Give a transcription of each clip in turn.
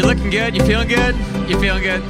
You're looking good? You feeling good? You feeling good?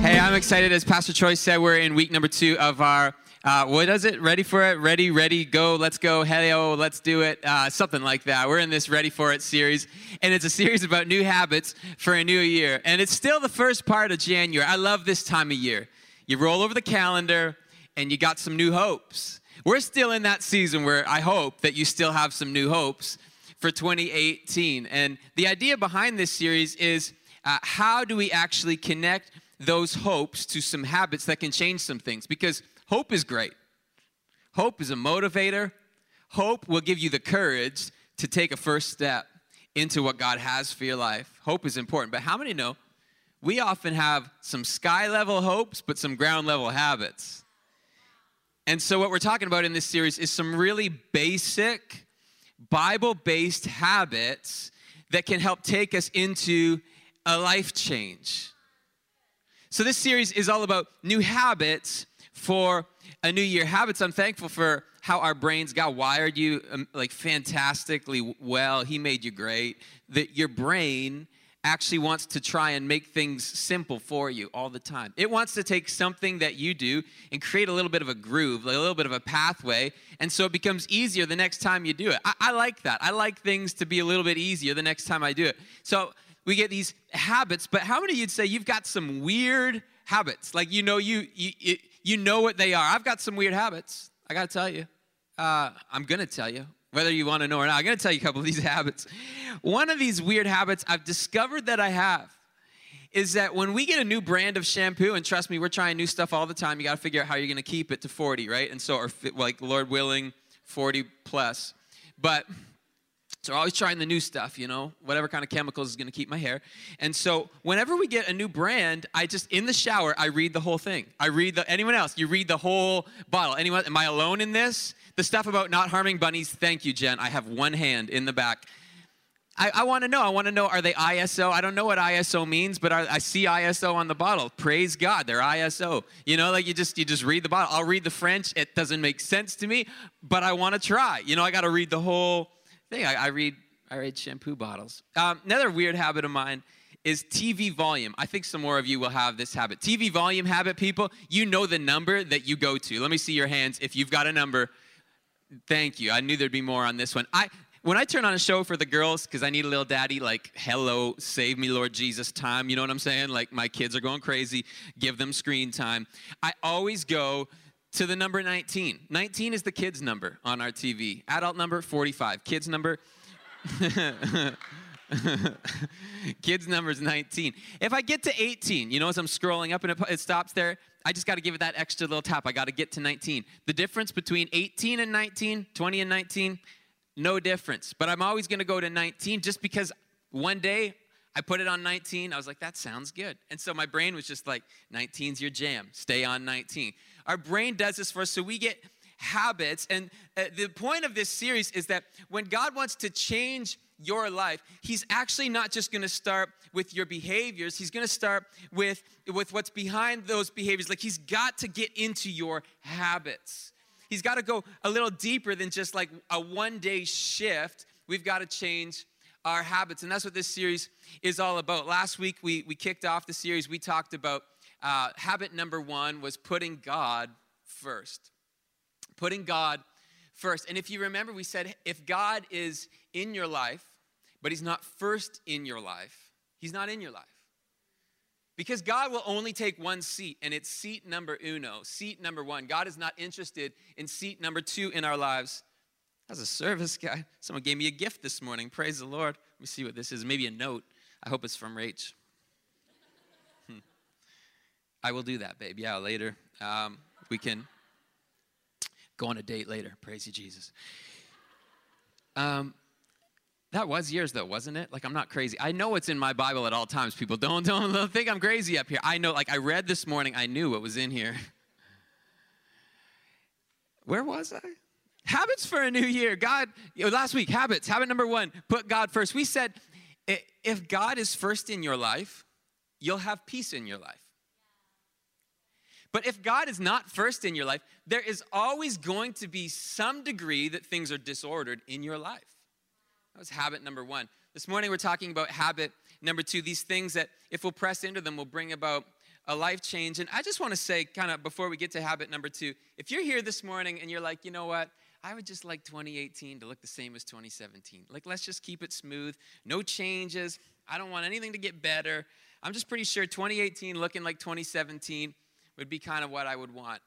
Hey, I'm excited. As Pastor Troy said, we're in week number two of our uh, what is it? Ready for it? Ready, ready, go, let's go, hey, oh, let's do it. Uh, something like that. We're in this Ready for It series, and it's a series about new habits for a new year. And it's still the first part of January. I love this time of year. You roll over the calendar, and you got some new hopes. We're still in that season where I hope that you still have some new hopes for 2018. And the idea behind this series is uh, how do we actually connect those hopes to some habits that can change some things? Because Hope is great. Hope is a motivator. Hope will give you the courage to take a first step into what God has for your life. Hope is important. But how many know we often have some sky level hopes, but some ground level habits? And so, what we're talking about in this series is some really basic, Bible based habits that can help take us into a life change. So, this series is all about new habits for a new year habits. I'm thankful for how our brains God wired you um, like fantastically well. He made you great. That your brain actually wants to try and make things simple for you all the time. It wants to take something that you do and create a little bit of a groove, a little bit of a pathway, and so it becomes easier the next time you do it. I, I like that. I like things to be a little bit easier the next time I do it. So we get these habits, but how many of you'd say you've got some weird habits? Like you know you you you know what they are. I've got some weird habits. I got to tell you. Uh, I'm to tell you, whether you want to know or not. I'm going to tell you a couple of these habits. One of these weird habits I've discovered that I have is that when we get a new brand of shampoo, and trust me, we're trying new stuff all the time, you got to figure out how you're going to keep it to 40, right? And so, or like, Lord willing, 40 plus. But so always trying the new stuff, you know, whatever kind of chemicals is going to keep my hair. And so whenever we get a new brand, I just in the shower I read the whole thing. I read the anyone else, you read the whole bottle. Anyone am I alone in this? The stuff about not harming bunnies, thank you, Jen. I have one hand in the back. I, I want to know. I want to know are they ISO? I don't know what ISO means, but are, I see ISO on the bottle. Praise God, they're ISO. You know, like you just you just read the bottle. I'll read the French. It doesn't make sense to me, but I want to try. You know, I got to read the whole thing. I, I read I read shampoo bottles. Um, another weird habit of mine is TV volume. I think some more of you will have this habit. TV volume habit, people, you know the number that you go to. Let me see your hands if you've got a number. Thank you. I knew there'd be more on this one. I when I turn on a show for the girls, because I need a little daddy, like, hello, save me, Lord Jesus, time. You know what I'm saying? Like, my kids are going crazy. Give them screen time. I always go to the number 19. 19 is the kids' number on our TV. Adult number 45. Kids' number. kids' number is 19. If I get to 18, you know, as I'm scrolling up and it, it stops there, I just got to give it that extra little tap. I got to get to 19. The difference between 18 and 19, 20 and 19, no difference. But I'm always going to go to 19 just because one day I put it on 19. I was like, that sounds good. And so my brain was just like, 19's your jam. Stay on 19. Our brain does this for us, so we get habits. And uh, the point of this series is that when God wants to change your life, He's actually not just going to start with your behaviors, He's going to start with, with what's behind those behaviors. Like, He's got to get into your habits. He's got to go a little deeper than just like a one day shift. We've got to change our habits. And that's what this series is all about. Last week, we, we kicked off the series. We talked about uh, habit number one was putting God first. Putting God first. And if you remember, we said if God is in your life, but He's not first in your life, He's not in your life. Because God will only take one seat, and it's seat number uno, seat number one. God is not interested in seat number two in our lives. As a service guy, someone gave me a gift this morning. Praise the Lord. Let me see what this is. Maybe a note. I hope it's from Rach. I will do that, babe. Yeah, later. Um, we can go on a date later. Praise you, Jesus. Um, that was years though, wasn't it? Like I'm not crazy. I know what's in my Bible at all times. People don't don't, don't think I'm crazy up here. I know. Like I read this morning. I knew what was in here. Where was I? Habits for a new year. God, last week, habits. Habit number one, put God first. We said if God is first in your life, you'll have peace in your life. But if God is not first in your life, there is always going to be some degree that things are disordered in your life. That was habit number one. This morning we're talking about habit number two, these things that if we'll press into them will bring about a life change. And I just want to say, kind of before we get to habit number two, if you're here this morning and you're like, you know what? I would just like 2018 to look the same as 2017. Like, let's just keep it smooth, no changes. I don't want anything to get better. I'm just pretty sure 2018 looking like 2017 would be kind of what I would want.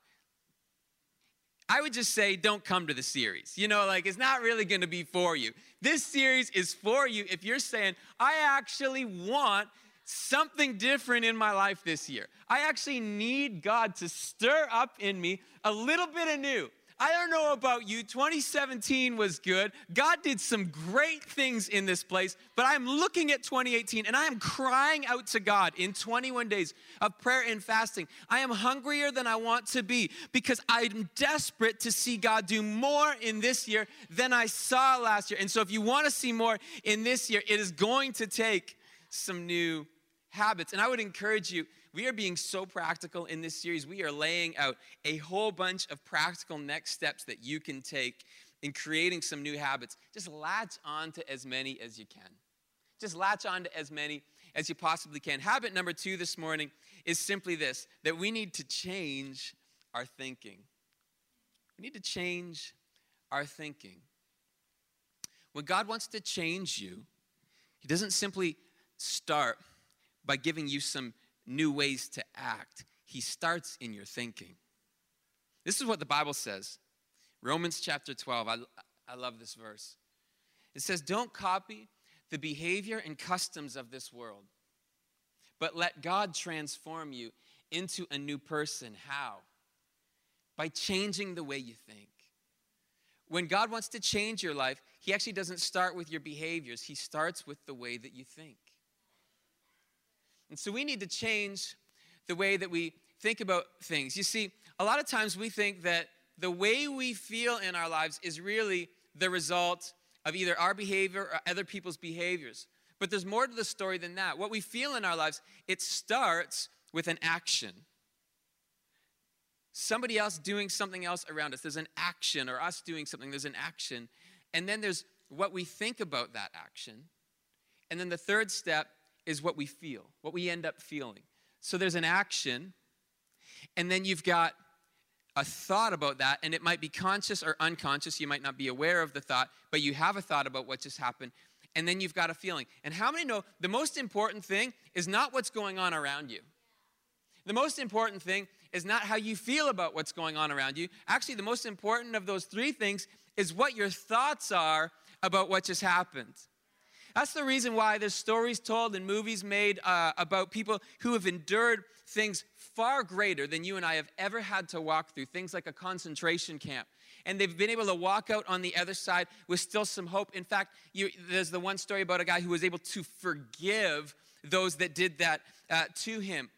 I would just say, don't come to the series. You know, like it's not really gonna be for you. This series is for you if you're saying, I actually want something different in my life this year. I actually need God to stir up in me a little bit of new. I don't know about you, 2017 was good. God did some great things in this place, but I'm looking at 2018 and I am crying out to God in 21 days of prayer and fasting. I am hungrier than I want to be because I'm desperate to see God do more in this year than I saw last year. And so, if you want to see more in this year, it is going to take some new habits. And I would encourage you we are being so practical in this series. We are laying out a whole bunch of practical next steps that you can take in creating some new habits. Just latch on to as many as you can. Just latch on to as many as you possibly can. Habit number two this morning is simply this that we need to change our thinking. We need to change our thinking. When God wants to change you, He doesn't simply start by giving you some new ways to act. He starts in your thinking. This is what the Bible says Romans chapter 12. I, I love this verse. It says, Don't copy the behavior and customs of this world, but let God transform you into a new person. How? By changing the way you think. When God wants to change your life, He actually doesn't start with your behaviors, He starts with the way that you think. And so we need to change the way that we think about things. You see, a lot of times we think that the way we feel in our lives is really the result of either our behavior or other people's behaviors. But there's more to the story than that. What we feel in our lives, it starts with an action. Somebody else doing something else around us. There's an action, or us doing something, there's an action. And then there's what we think about that action. And then the third step is what we feel, what we end up feeling. So there's an action, and then you've got a thought about that, and it might be conscious or unconscious. You might not be aware of the thought, but you have a thought about what just happened, and then you've got a feeling. And how many know the most important thing is not what's going on around you? The most important thing is not how you feel about what's going on around you. Actually, the most important of those three things is what your thoughts are about what just happened. That's the reason why there's stories told and movies made uh, about people who have endured things far greater than you and I have ever had to walk through, things like a concentration camp. And they've been able to walk out on the other side with still some hope. In fact, you, there's the one story about a guy who was able to forgive those that did that uh, to him.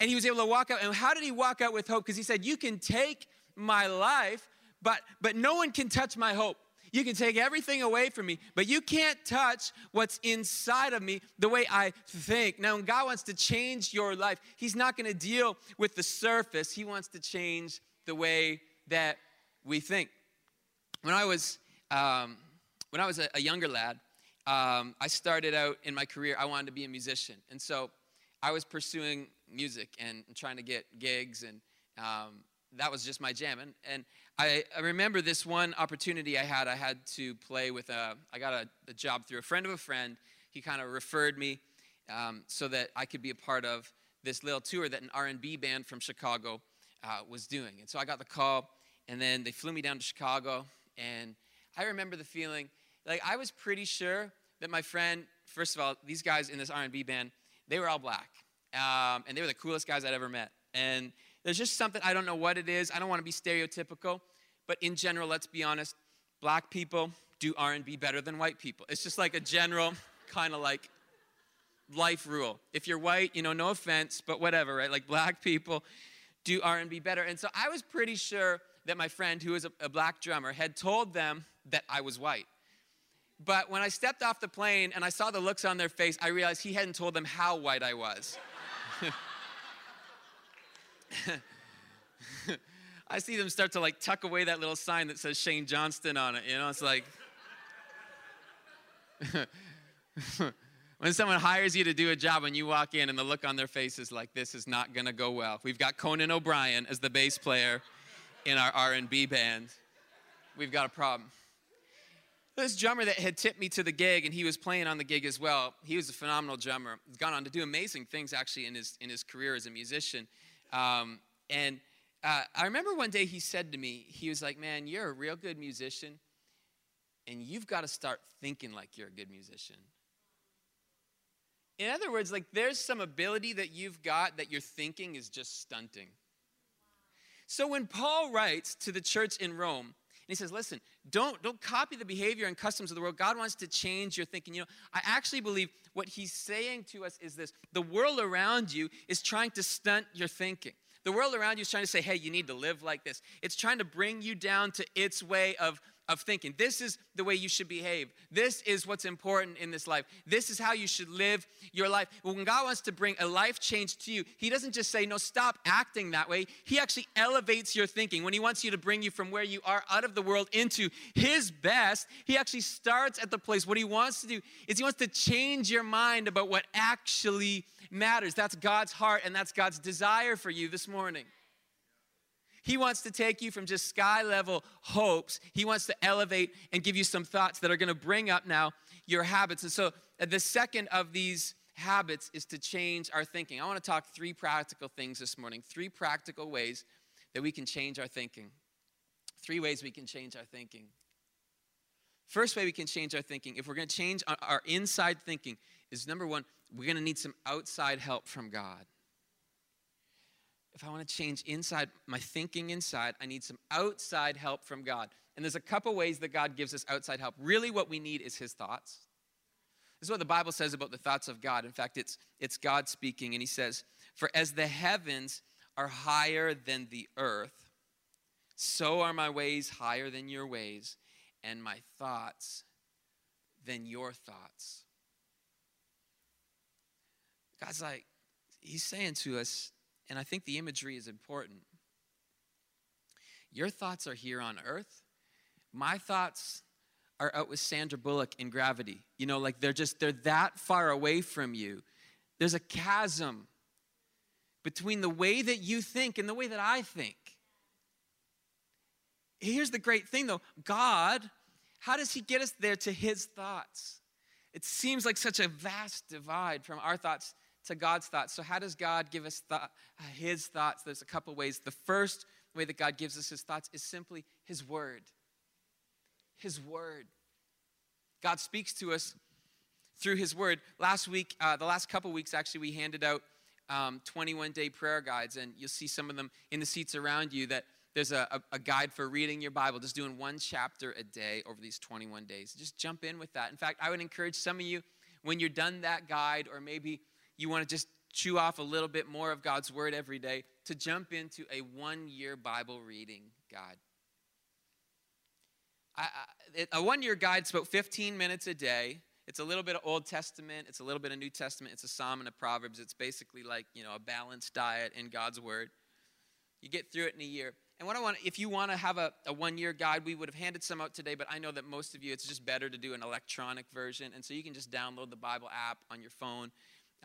And he was able to walk out. And how did he walk out with hope? Because he said, You can take my life, but, but no one can touch my hope. You can take everything away from me, but you can't touch what's inside of me the way I think. Now, when God wants to change your life, He's not going to deal with the surface, He wants to change the way that we think. When I was, um, when I was a, a younger lad, um, I started out in my career, I wanted to be a musician. And so I was pursuing music and trying to get gigs, and um, that was just my jam. And, and I, I, remember this one opportunity I had. I had to play with a, I got a, a job through a friend of a friend. He kind of referred me um, so that I could be a part of this little tour that an R&B band from Chicago uh, was doing. And so I got the call, and then they flew me down to Chicago. And I remember the feeling, like I was pretty sure that my friend, first of all, these guys in this R&B band, they were all black. Um, and they were the coolest guys I'd ever met. And there's just something, I don't know what it is. I don't want to be stereotypical, but in general, let's be honest, black people do R&B better than white people. It's just like a general kind of like life rule. If you're white, you know, no offense, but whatever, right? Like black people do R&B better. And so I was pretty sure that my friend who was a, a black drummer had told them that I was white. But when I stepped off the plane and I saw the looks on their face, I realized he hadn't told them how white I was. I see them start to like tuck away that little sign that says Shane Johnston on it. You know, it's like, when someone hires you to do a job and you walk in and the look on their face is like, this is not gonna go well. We've got Conan O'Brien as the bass player in our R&B band. We've got a problem. This drummer that had tipped me to the gig, and he was playing on the gig as well. He was a phenomenal drummer. He's gone on to do amazing things actually in his in his career as a musician. Um, and uh, I remember one day he said to me, he was like, "Man, you're a real good musician, and you've got to start thinking like you're a good musician." In other words, like there's some ability that you've got that your thinking is just stunting. So when Paul writes to the church in Rome, he says, listen, don't, don't copy the behavior and customs of the world. God wants to change your thinking. You know, I actually believe what he's saying to us is this the world around you is trying to stunt your thinking. The world around you is trying to say, hey, you need to live like this. It's trying to bring you down to its way of of thinking. This is the way you should behave. This is what's important in this life. This is how you should live your life. When God wants to bring a life change to you, He doesn't just say, no, stop acting that way. He actually elevates your thinking. When He wants you to bring you from where you are out of the world into His best, He actually starts at the place. What He wants to do is He wants to change your mind about what actually matters. That's God's heart and that's God's desire for you this morning. He wants to take you from just sky level hopes. He wants to elevate and give you some thoughts that are going to bring up now your habits. And so, uh, the second of these habits is to change our thinking. I want to talk three practical things this morning, three practical ways that we can change our thinking. Three ways we can change our thinking. First way we can change our thinking, if we're going to change our inside thinking, is number one, we're going to need some outside help from God if I want to change inside, my thinking inside, I need some outside help from God. And there's a couple ways that God gives us outside help. Really, what we need is His thoughts. This is what the Bible says about the thoughts of God. In fact, it's, it's God speaking, and He says, For as the heavens are higher than the earth, so are my ways higher than your ways, and my thoughts than your thoughts. God's like, He's saying to us, and I think the imagery is important. Your thoughts are here on earth. My thoughts are out with Sandra Bullock in gravity. You know, like they're just, they're that far away from you. There's a chasm between the way that you think and the way that I think. Here's the great thing though God, how does He get us there to His thoughts? It seems like such a vast divide from our thoughts to God's thoughts. So, how does God give us th- His thoughts? There's a couple ways. The first way that God gives us His thoughts is simply His Word. His Word. God speaks to us through His Word. Last week, uh, the last couple weeks, actually, we handed out um, 21 day prayer guides, and you'll see some of them in the seats around you that there's a, a, a, guide for reading your Bible, just doing one chapter a day over these 21 days. Just jump in with that. In fact, I would encourage some of you, when you're done that guide, or maybe you want to just chew off a little bit more of God's word every day, to jump into a one year Bible reading guide. A one year guide about 15 minutes a day. It's a little bit of Old Testament, it's a little bit of New Testament, it's a Psalm and a Proverbs. It's basically like, you know, a balanced diet in God's word. You get through it in a year. And what I want, if you want to have a, a one year guide, we would have handed some out today, but I know that most of you, it's just better to do an electronic version. And so you can just download the Bible app on your phone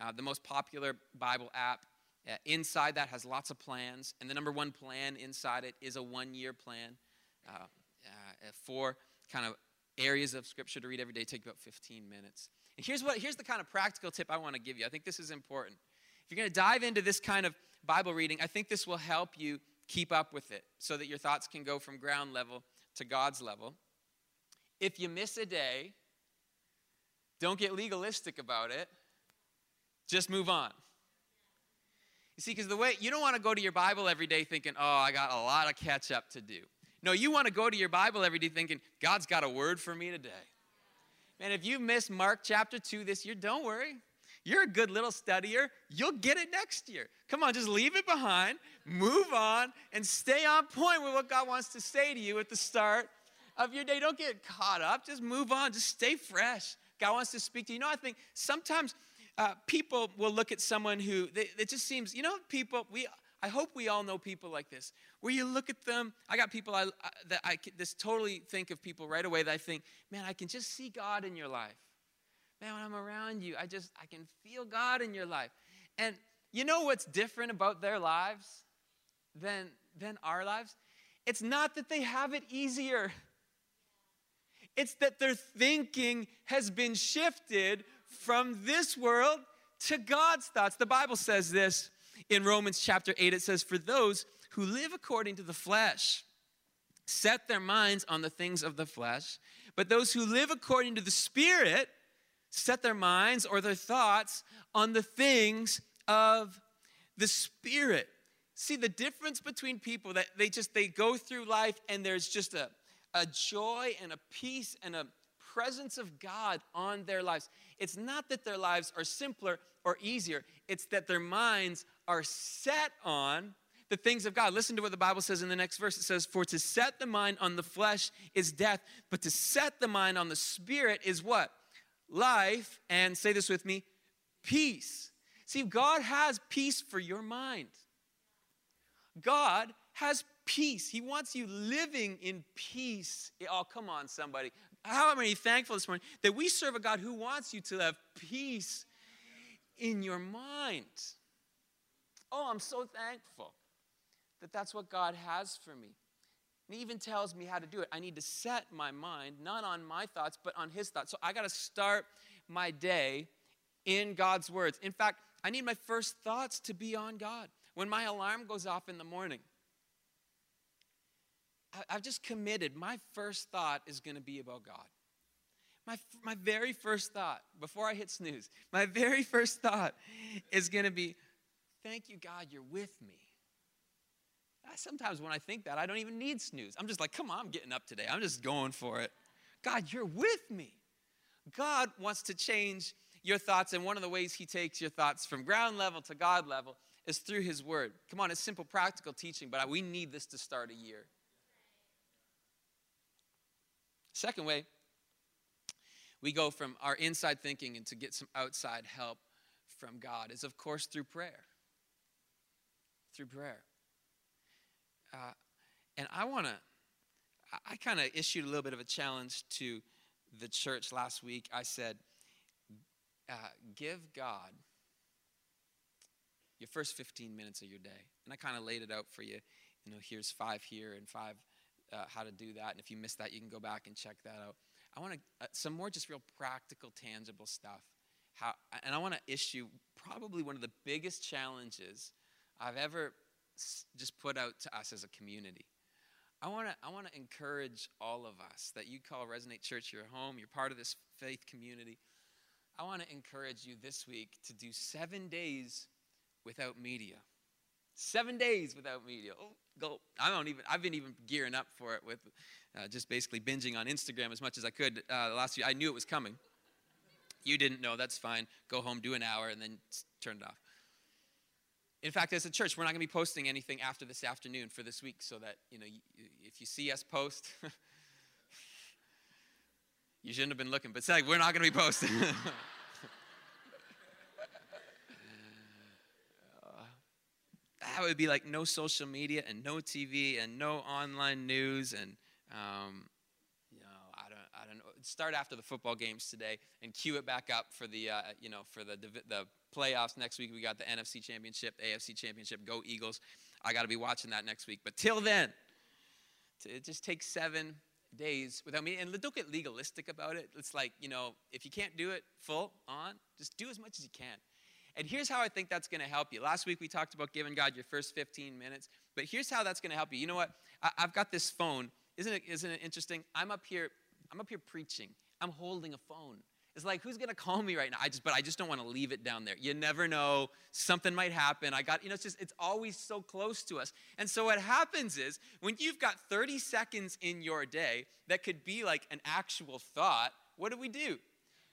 uh, the most popular Bible app. Uh, inside that has lots of plans, and the number one plan inside it is a one year plan. Uh, uh, four kind of areas of scripture to read every day take about 15 minutes. And here's, what, here's the kind of practical tip I want to give you. I think this is important. If you're going to dive into this kind of Bible reading, I think this will help you keep up with it so that your thoughts can go from ground level to God's level. If you miss a day, don't get legalistic about it. Just move on. You see, because the way you don't want to go to your Bible every day thinking, oh, I got a lot of catch up to do. No, you want to go to your Bible every day thinking, God's got a word for me today. Man, if you miss Mark chapter 2 this year, don't worry. You're a good little studier. You'll get it next year. Come on, just leave it behind, move on, and stay on point with what God wants to say to you at the start of your day. Don't get caught up. Just move on. Just stay fresh. God wants to speak to you. You know, I think sometimes uh, people will look at someone who they, it just seems you know people we i hope we all know people like this where you look at them i got people I, that i this totally think of people right away that i think man i can just see god in your life man, when I'm around you, I just, I can feel God in your life. And you know what's different about their lives than, than our lives? It's not that they have it easier. It's that their thinking has been shifted from this world to God's thoughts. The Bible says this in Romans chapter 8. It says, For those who live according to the flesh set their minds on the things of the flesh, but those who live according to the Spirit set their minds or their thoughts on the things of the Spirit. See the difference between people that they just they go through life and there's just a, a joy and a peace and a presence of God on their lives. It's not that their lives are simpler or easier, it's that their minds are set on the things of God. Listen to what the Bible says in the next verse. It says, For to set the mind on the flesh is death, but to set the mind on the spirit is what? Life, and say this with me, peace. See, God has peace for your mind. God has peace. He wants you living in peace. Oh, come on, somebody. How many thankful this morning that we serve a God who wants you to have peace in your mind? Oh, I'm so thankful that that's what God has for me. And he even tells me how to do it. I need to set my mind not on my thoughts, but on his thoughts. So I got to start my day in God's words. In fact, I need my first thoughts to be on God. When my alarm goes off in the morning, I've just committed. My first thought is going to be about God. My, my very first thought, before I hit snooze, my very first thought is going to be, Thank you, God, you're with me. Sometimes when I think that, I don't even need snooze. I'm just like, Come on, I'm getting up today. I'm just going for it. God, you're with me. God wants to change your thoughts, and one of the ways He takes your thoughts from ground level to God level is through His Word. Come on, it's simple, practical teaching, but we need this to start a year. Second way, we go from our inside thinking and to get some outside help from God is, of course, through prayer. Through prayer. Uh, and I want to, I kind of issued a little bit of a challenge to the church last week. I said, uh, give God your first 15 minutes of your day. And I kind of laid it out for you. You know, here's five here and five uh, how to do that. And if you missed that, you can go back and check that out. I want to uh, some more just real practical, tangible stuff. How, and I want to issue probably one of the biggest challenges I've ever s- just put out to us as a community. I want to I want to encourage all of us that you call Resonate Church your home. You're part of this faith community. I want to encourage you this week to do seven days without media. Seven days without media. Oh, go. I don't even. I've been even gearing up for it with uh, just basically binging on Instagram as much as I could uh, last year. I knew it was coming. You didn't know. That's fine. Go home, do an hour, and then turn it off. In fact, as a church, we're not going to be posting anything after this afternoon for this week, so that you know, if you see us post, you shouldn't have been looking. But say we're not going to be posting. that would be like no social media and no TV and no online news and um, you know I don't I don't know. Start after the football games today and cue it back up for the uh, you know for the the playoffs next week. We got the NFC Championship, AFC Championship. Go Eagles! I got to be watching that next week. But till then, it just takes seven days without me. And don't get legalistic about it. It's like you know if you can't do it full on, just do as much as you can. And here's how I think that's going to help you. Last week we talked about giving God your first 15 minutes, but here's how that's going to help you. You know what? I, have got this phone. Isn't it, isn't it interesting? I'm up here, I'm up here preaching. I'm holding a phone. It's like, who's gonna call me right now? I just, but I just don't want to leave it down there. You never know. Something might happen. I got, you know, it's just, it's always so close to us. And so what happens is when you've got 30 seconds in your day that could be like an actual thought, what do we do?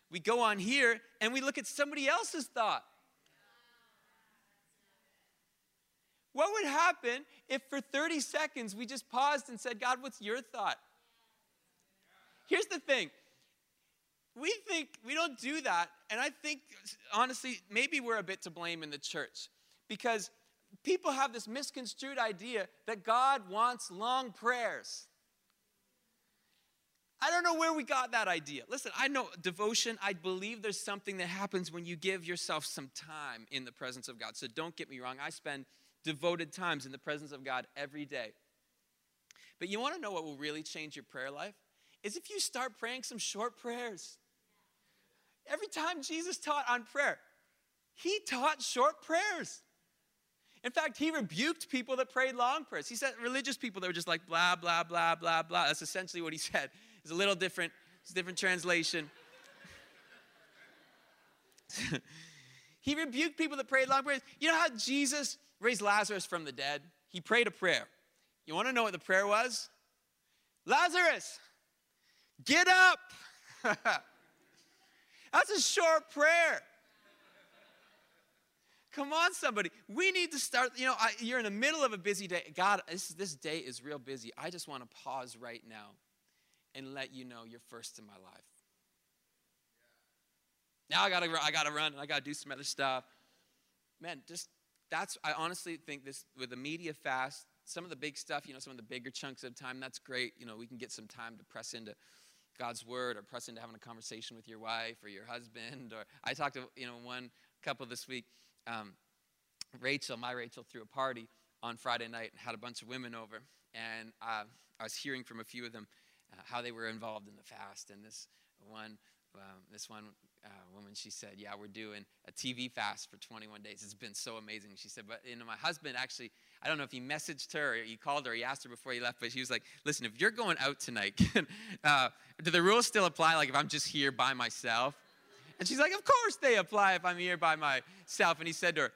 We go on here and we look at somebody else's thought. What would happen if for 30 seconds we just paused and said, God, what's your thought? Here's the thing. We think we don't do that. And I think, honestly, maybe we're a bit to blame in the church because people have this misconstrued idea that God wants long prayers. I don't know where we got that idea. Listen, I know devotion, I believe there's something that happens when you give yourself some time in the presence of God. So don't get me wrong, I spend devoted times in the presence of God every day. But you want to know what will really change your prayer life? Is if you start praying some short prayers. Every time Jesus taught on prayer, he taught short prayers. In fact, he rebuked people that prayed long prayers. He said religious people that were just like blah, blah, blah, blah, blah. That's essentially what he said. It's a little different, it's a different translation. he rebuked people that prayed long prayers. You know how Jesus raised Lazarus from the dead? He prayed a prayer. You want to know what the prayer was? Lazarus, get up. That's a short prayer. Come on, somebody. We need to start. You know, I, you're in the middle of a busy day. God, this, this day is real busy. I just want to pause right now and let you know you're first in my life. Now I gotta, I gotta run I gotta do some other stuff. Man, just that's. I honestly think this with the media fast. Some of the big stuff, you know, some of the bigger chunks of time. That's great. You know, we can get some time to press into God's word or press into having a conversation with your wife or your husband. Or I talked to you know one couple this week um, Rachel, my Rachel, threw a party on Friday night and had a bunch of women over. And uh, I was hearing from a few of them uh, how they were involved in the fast. And this one, um, this one uh, woman, she said, "Yeah, we're doing a TV fast for 21 days. It's been so amazing." She said, "But you know, my husband actually, I don't know if he messaged her or he called her, he asked her before he left, but he was like, listen, if you're going out tonight, uh, do the rules still apply? Like if I'm just here by myself?" And she's like, Of course they apply if I'm here by myself. And he said to her,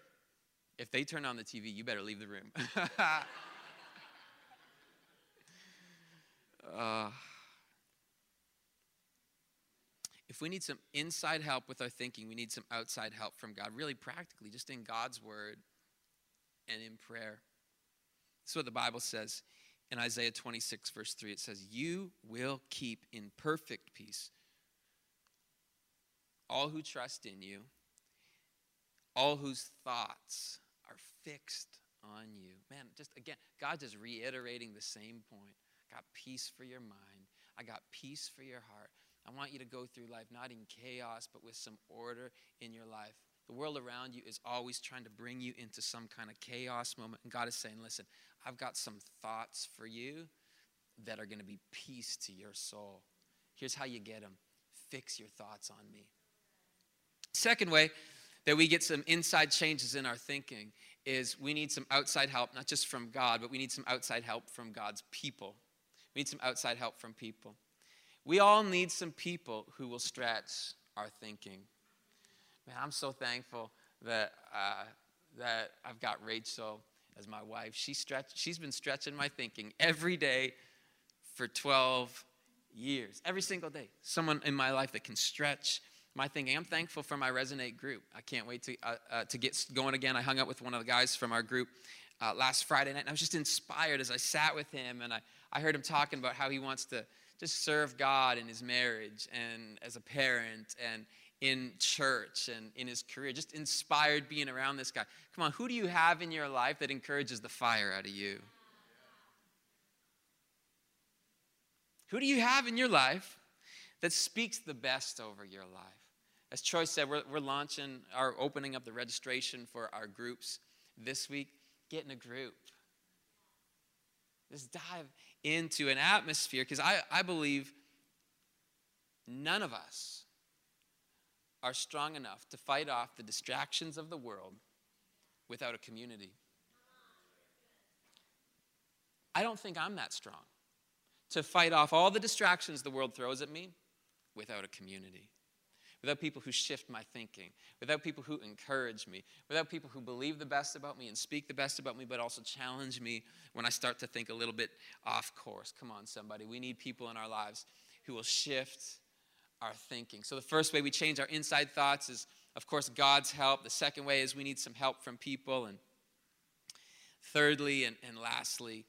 If they turn on the TV, you better leave the room. uh, if we need some inside help with our thinking, we need some outside help from God, really practically, just in God's word and in prayer. That's what the Bible says in Isaiah 26, verse 3. It says, You will keep in perfect peace all who trust in you, all whose thoughts are fixed on you. Man, just again, God just reiterating the same point. I got peace for your mind. I got peace for your heart. I want you to go through life not in chaos, but with some order in your life. The world around you is always trying to bring you into some kind of chaos moment. And God is saying, listen, I've got some thoughts for you that are going to be peace to your soul. Here's how you get them fix your thoughts on me. Second way that we get some inside changes in our thinking is we need some outside help, not just from God, but we need some outside help from God's people. We need some outside help from people. We all need some people who will stretch our thinking. Man, I'm so thankful that, uh, that I've got Rachel as my wife. She stretch, she's been stretching my thinking every day for 12 years. Every single day. Someone in my life that can stretch my thinking. I'm thankful for my Resonate group. I can't wait to, uh, uh, to get going again. I hung out with one of the guys from our group uh, last Friday night, and I was just inspired as I sat with him, and I, I heard him talking about how he wants to just serve God in his marriage and as a parent and in church and in his career. Just inspired being around this guy. Come on, who do you have in your life that encourages the fire out of you? Who do you have in your life that speaks the best over your life? As Troy said, we're, we're launching, our opening up the registration for our groups this week. Get in a group. Just dive into an atmosphere because I, I believe none of us are strong enough to fight off the distractions of the world without a community. I don't think I'm that strong to fight off all the distractions the world throws at me without a community without people who shift my thinking, without people who encourage me, without people who believe the best about me and speak the best about me, but also challenge me when I start to think a little bit off course. Come on, somebody. We need people in our lives who will shift our thinking. So, the first way we change our inside thoughts is, of course, God's help. The second way is we need some help from people. And thirdly and, and lastly,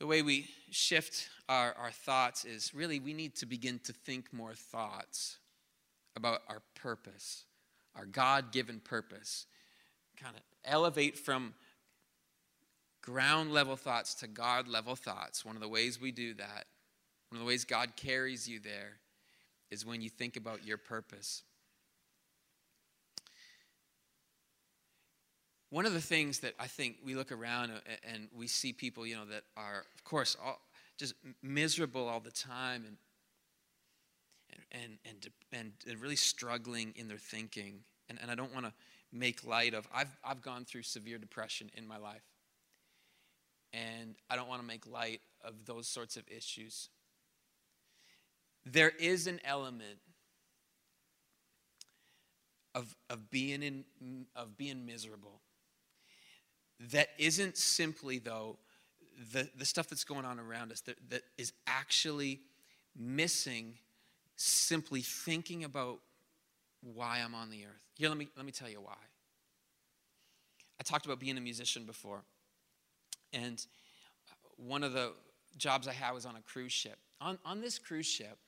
the way we shift our, our thoughts is really we need to begin to think more thoughts about our purpose, our God given purpose. Kind of elevate from ground level thoughts to God level thoughts. One of the ways we do that One of the ways God carries you there is when you think about your purpose. One of the things that I think we look around uh, and we see people, you know, that are, of course, all, just miserable all the time and and and and, and really struggling in their thinking. And, and I don't want to make light of I've I've gone through severe depression in my life. And I don't want to make light of those sorts of issues. There is an element of, of, being, in, of being miserable that isn't simply, though, the, the stuff that's going on around us, that, that is actually missing simply thinking about why I'm on the earth. Here, let me, let me tell you why. I talked about being a musician before. And one of the jobs I had was on a cruise ship. On, on this cruise ship,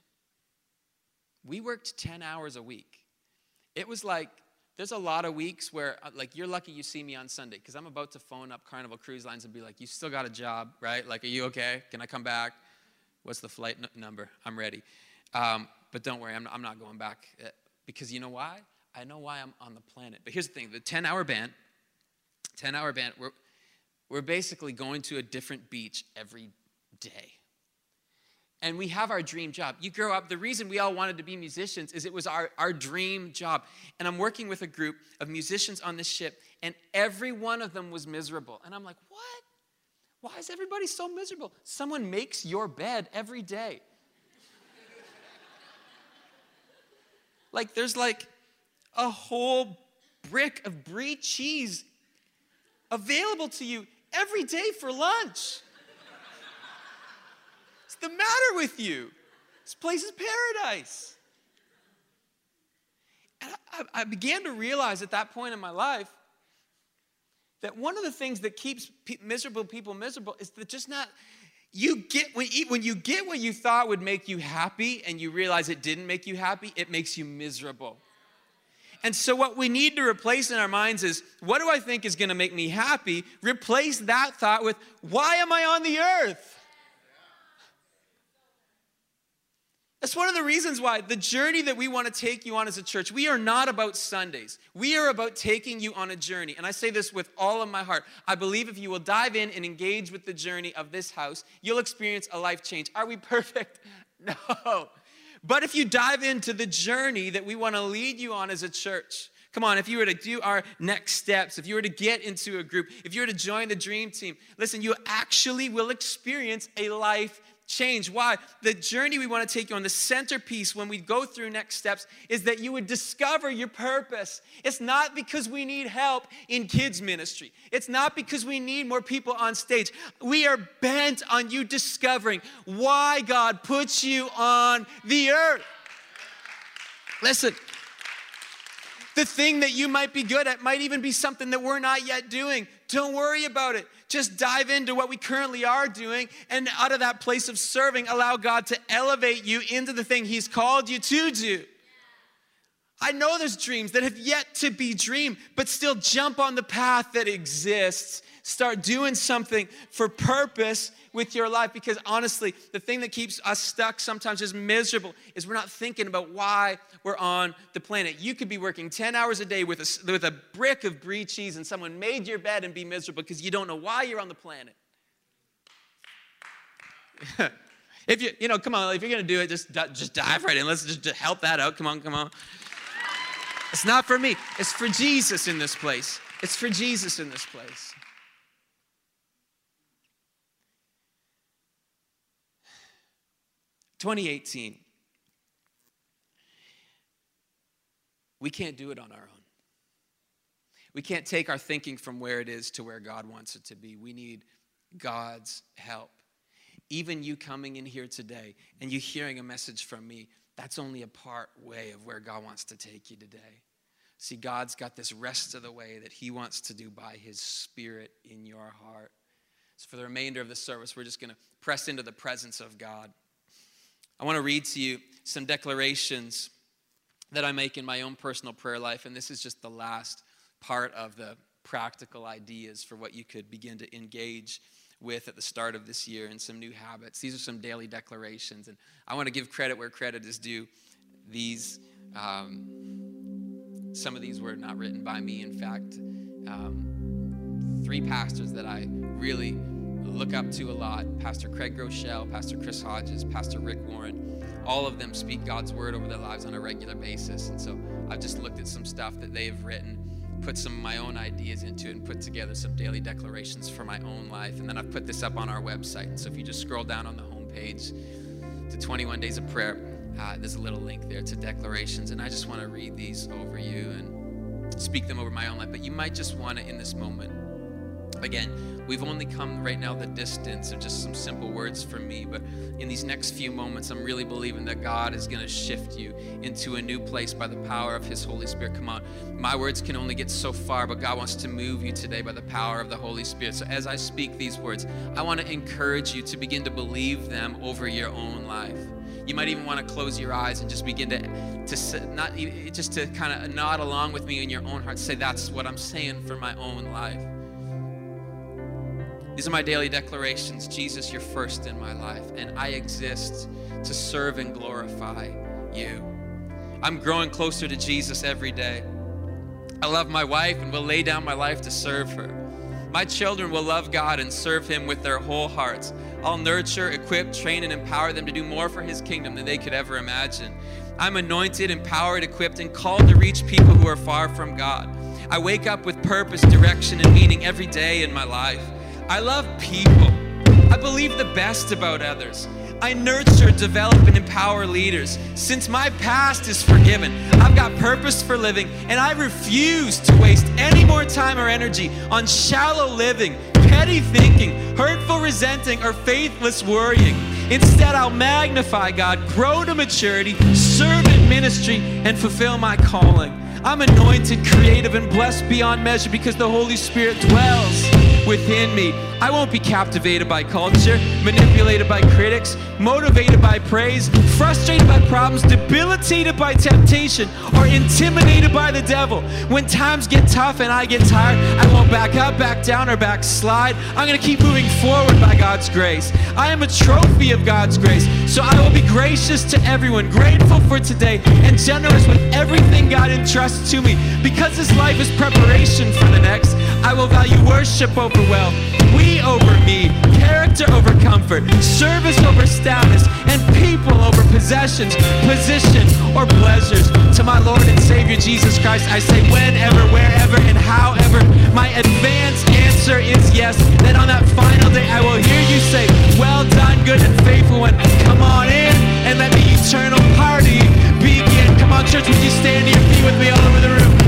we worked 10 hours a week. It was like, there's a lot of weeks where, uh, like, you're lucky you see me on Sunday because I'm about to phone up Carnival Cruise Lines and be like, you still got a job, right? Like, are you okay? Can I come back? What's the flight n- number? I'm ready. Um, but don't worry, I'm, I'm not going back uh, because you know why? I know why I'm on the planet. But here's the thing the 10 hour band, 10 hour band, we're, we're basically going to a different beach every day and we have our dream job. You grow up, the reason we all wanted to be musicians is it was our, our dream job. And I'm working with a group of musicians on this ship, and every one of them was miserable. And I'm like, what? Why is everybody so miserable? Someone makes your bed every day. like, there's like a whole brick of brie cheese available to you every day for lunch the matter with you? This place is paradise. And I, I began to realize at that point in my life that one of the things that keeps miserable people miserable is that just not you get when, when you get what you thought would make you happy and you realize it didn't make you happy it makes you miserable and so what we need to replace in our minds is what do i think is going to make me happy replace that thought with why am i on the earth That's one of the reasons why the journey that we want to take you on as a church, we are not about Sundays. We are about taking you on a journey. And I say this with all of my heart. I believe if you will dive in and engage with the journey of this house, you'll experience a life change. Are we perfect? No. But if you dive into the journey that we want to lead you on as a church, Come on, if you were to do our next steps, if you were to get into a group, if you were to join the dream team, listen, you actually will experience a life change. Why? The journey we want to take you on, the centerpiece when we go through next steps, is that you would discover your purpose. It's not because we need help in kids' ministry, it's not because we need more people on stage. We are bent on you discovering why God puts you on the earth. Listen, the thing that you might be good at might even be something that we're not yet doing. Don't worry about it. Just dive into what we currently are doing, and out of that place of serving, allow God to elevate you into the thing He's called you to do. I know there's dreams that have yet to be dreamed, but still jump on the path that exists. Start doing something for purpose with your life because honestly, the thing that keeps us stuck sometimes is miserable is we're not thinking about why we're on the planet. You could be working 10 hours a day with a, with a brick of brie cheese and someone made your bed and be miserable because you don't know why you're on the planet. if you, you know, come on, if you're going to do it, just, just dive right in. Let's just help that out. Come on, come on. It's not for me. It's for Jesus in this place. It's for Jesus in this place. 2018. We can't do it on our own. We can't take our thinking from where it is to where God wants it to be. We need God's help. Even you coming in here today and you hearing a message from me, that's only a part way of where God wants to take you today. See, God's got this rest of the way that He wants to do by His Spirit in your heart. So, for the remainder of the service, we're just going to press into the presence of God. I want to read to you some declarations that I make in my own personal prayer life, and this is just the last part of the practical ideas for what you could begin to engage with at the start of this year and some new habits. These are some daily declarations. And I want to give credit where credit is due. These, um, some of these were not written by me. In fact, um, three pastors that I really look up to a lot Pastor Craig Groeschel, Pastor Chris Hodges, Pastor Rick Warren. All of them speak God's word over their lives on a regular basis. And so I've just looked at some stuff that they have written, put some of my own ideas into it, and put together some daily declarations for my own life. And then I've put this up on our website. So if you just scroll down on the homepage to 21 Days of Prayer, uh, there's a little link there to declarations. And I just want to read these over you and speak them over my own life. But you might just want to, in this moment, Again, we've only come right now the distance of just some simple words from me, but in these next few moments, I'm really believing that God is going to shift you into a new place by the power of His Holy Spirit. Come on, my words can only get so far, but God wants to move you today by the power of the Holy Spirit. So as I speak these words, I want to encourage you to begin to believe them over your own life. You might even want to close your eyes and just begin to, to not just to kind of nod along with me in your own heart. Say, that's what I'm saying for my own life. These are my daily declarations. Jesus, you're first in my life, and I exist to serve and glorify you. I'm growing closer to Jesus every day. I love my wife and will lay down my life to serve her. My children will love God and serve Him with their whole hearts. I'll nurture, equip, train, and empower them to do more for His kingdom than they could ever imagine. I'm anointed, empowered, equipped, and called to reach people who are far from God. I wake up with purpose, direction, and meaning every day in my life. I love people. I believe the best about others. I nurture, develop, and empower leaders. Since my past is forgiven, I've got purpose for living, and I refuse to waste any more time or energy on shallow living, petty thinking, hurtful resenting, or faithless worrying. Instead, I'll magnify God, grow to maturity, serve in ministry, and fulfill my calling. I'm anointed, creative, and blessed beyond measure because the Holy Spirit dwells within me. I won't be captivated by culture, manipulated by critics, motivated by praise, frustrated by problems, debilitated by temptation, or intimidated by the devil. When times get tough and I get tired, I won't back up, back down, or backslide. I'm going to keep moving forward by God's grace. I am a trophy of God's grace, so I will be gracious to everyone, grateful for today, and generous with everything God entrusts to me. Because this life is preparation for the next, I will value worship over wealth, we over me, character over comfort, service over status, and people over possessions, position, or pleasures. To my Lord and Savior Jesus Christ, I say whenever, wherever, and however, my advanced answer is yes. Then on that final day, I will hear you say, well done, good and faithful one. Come on in and let the eternal party begin. Come on, church, would you stand to your feet with me all over the room?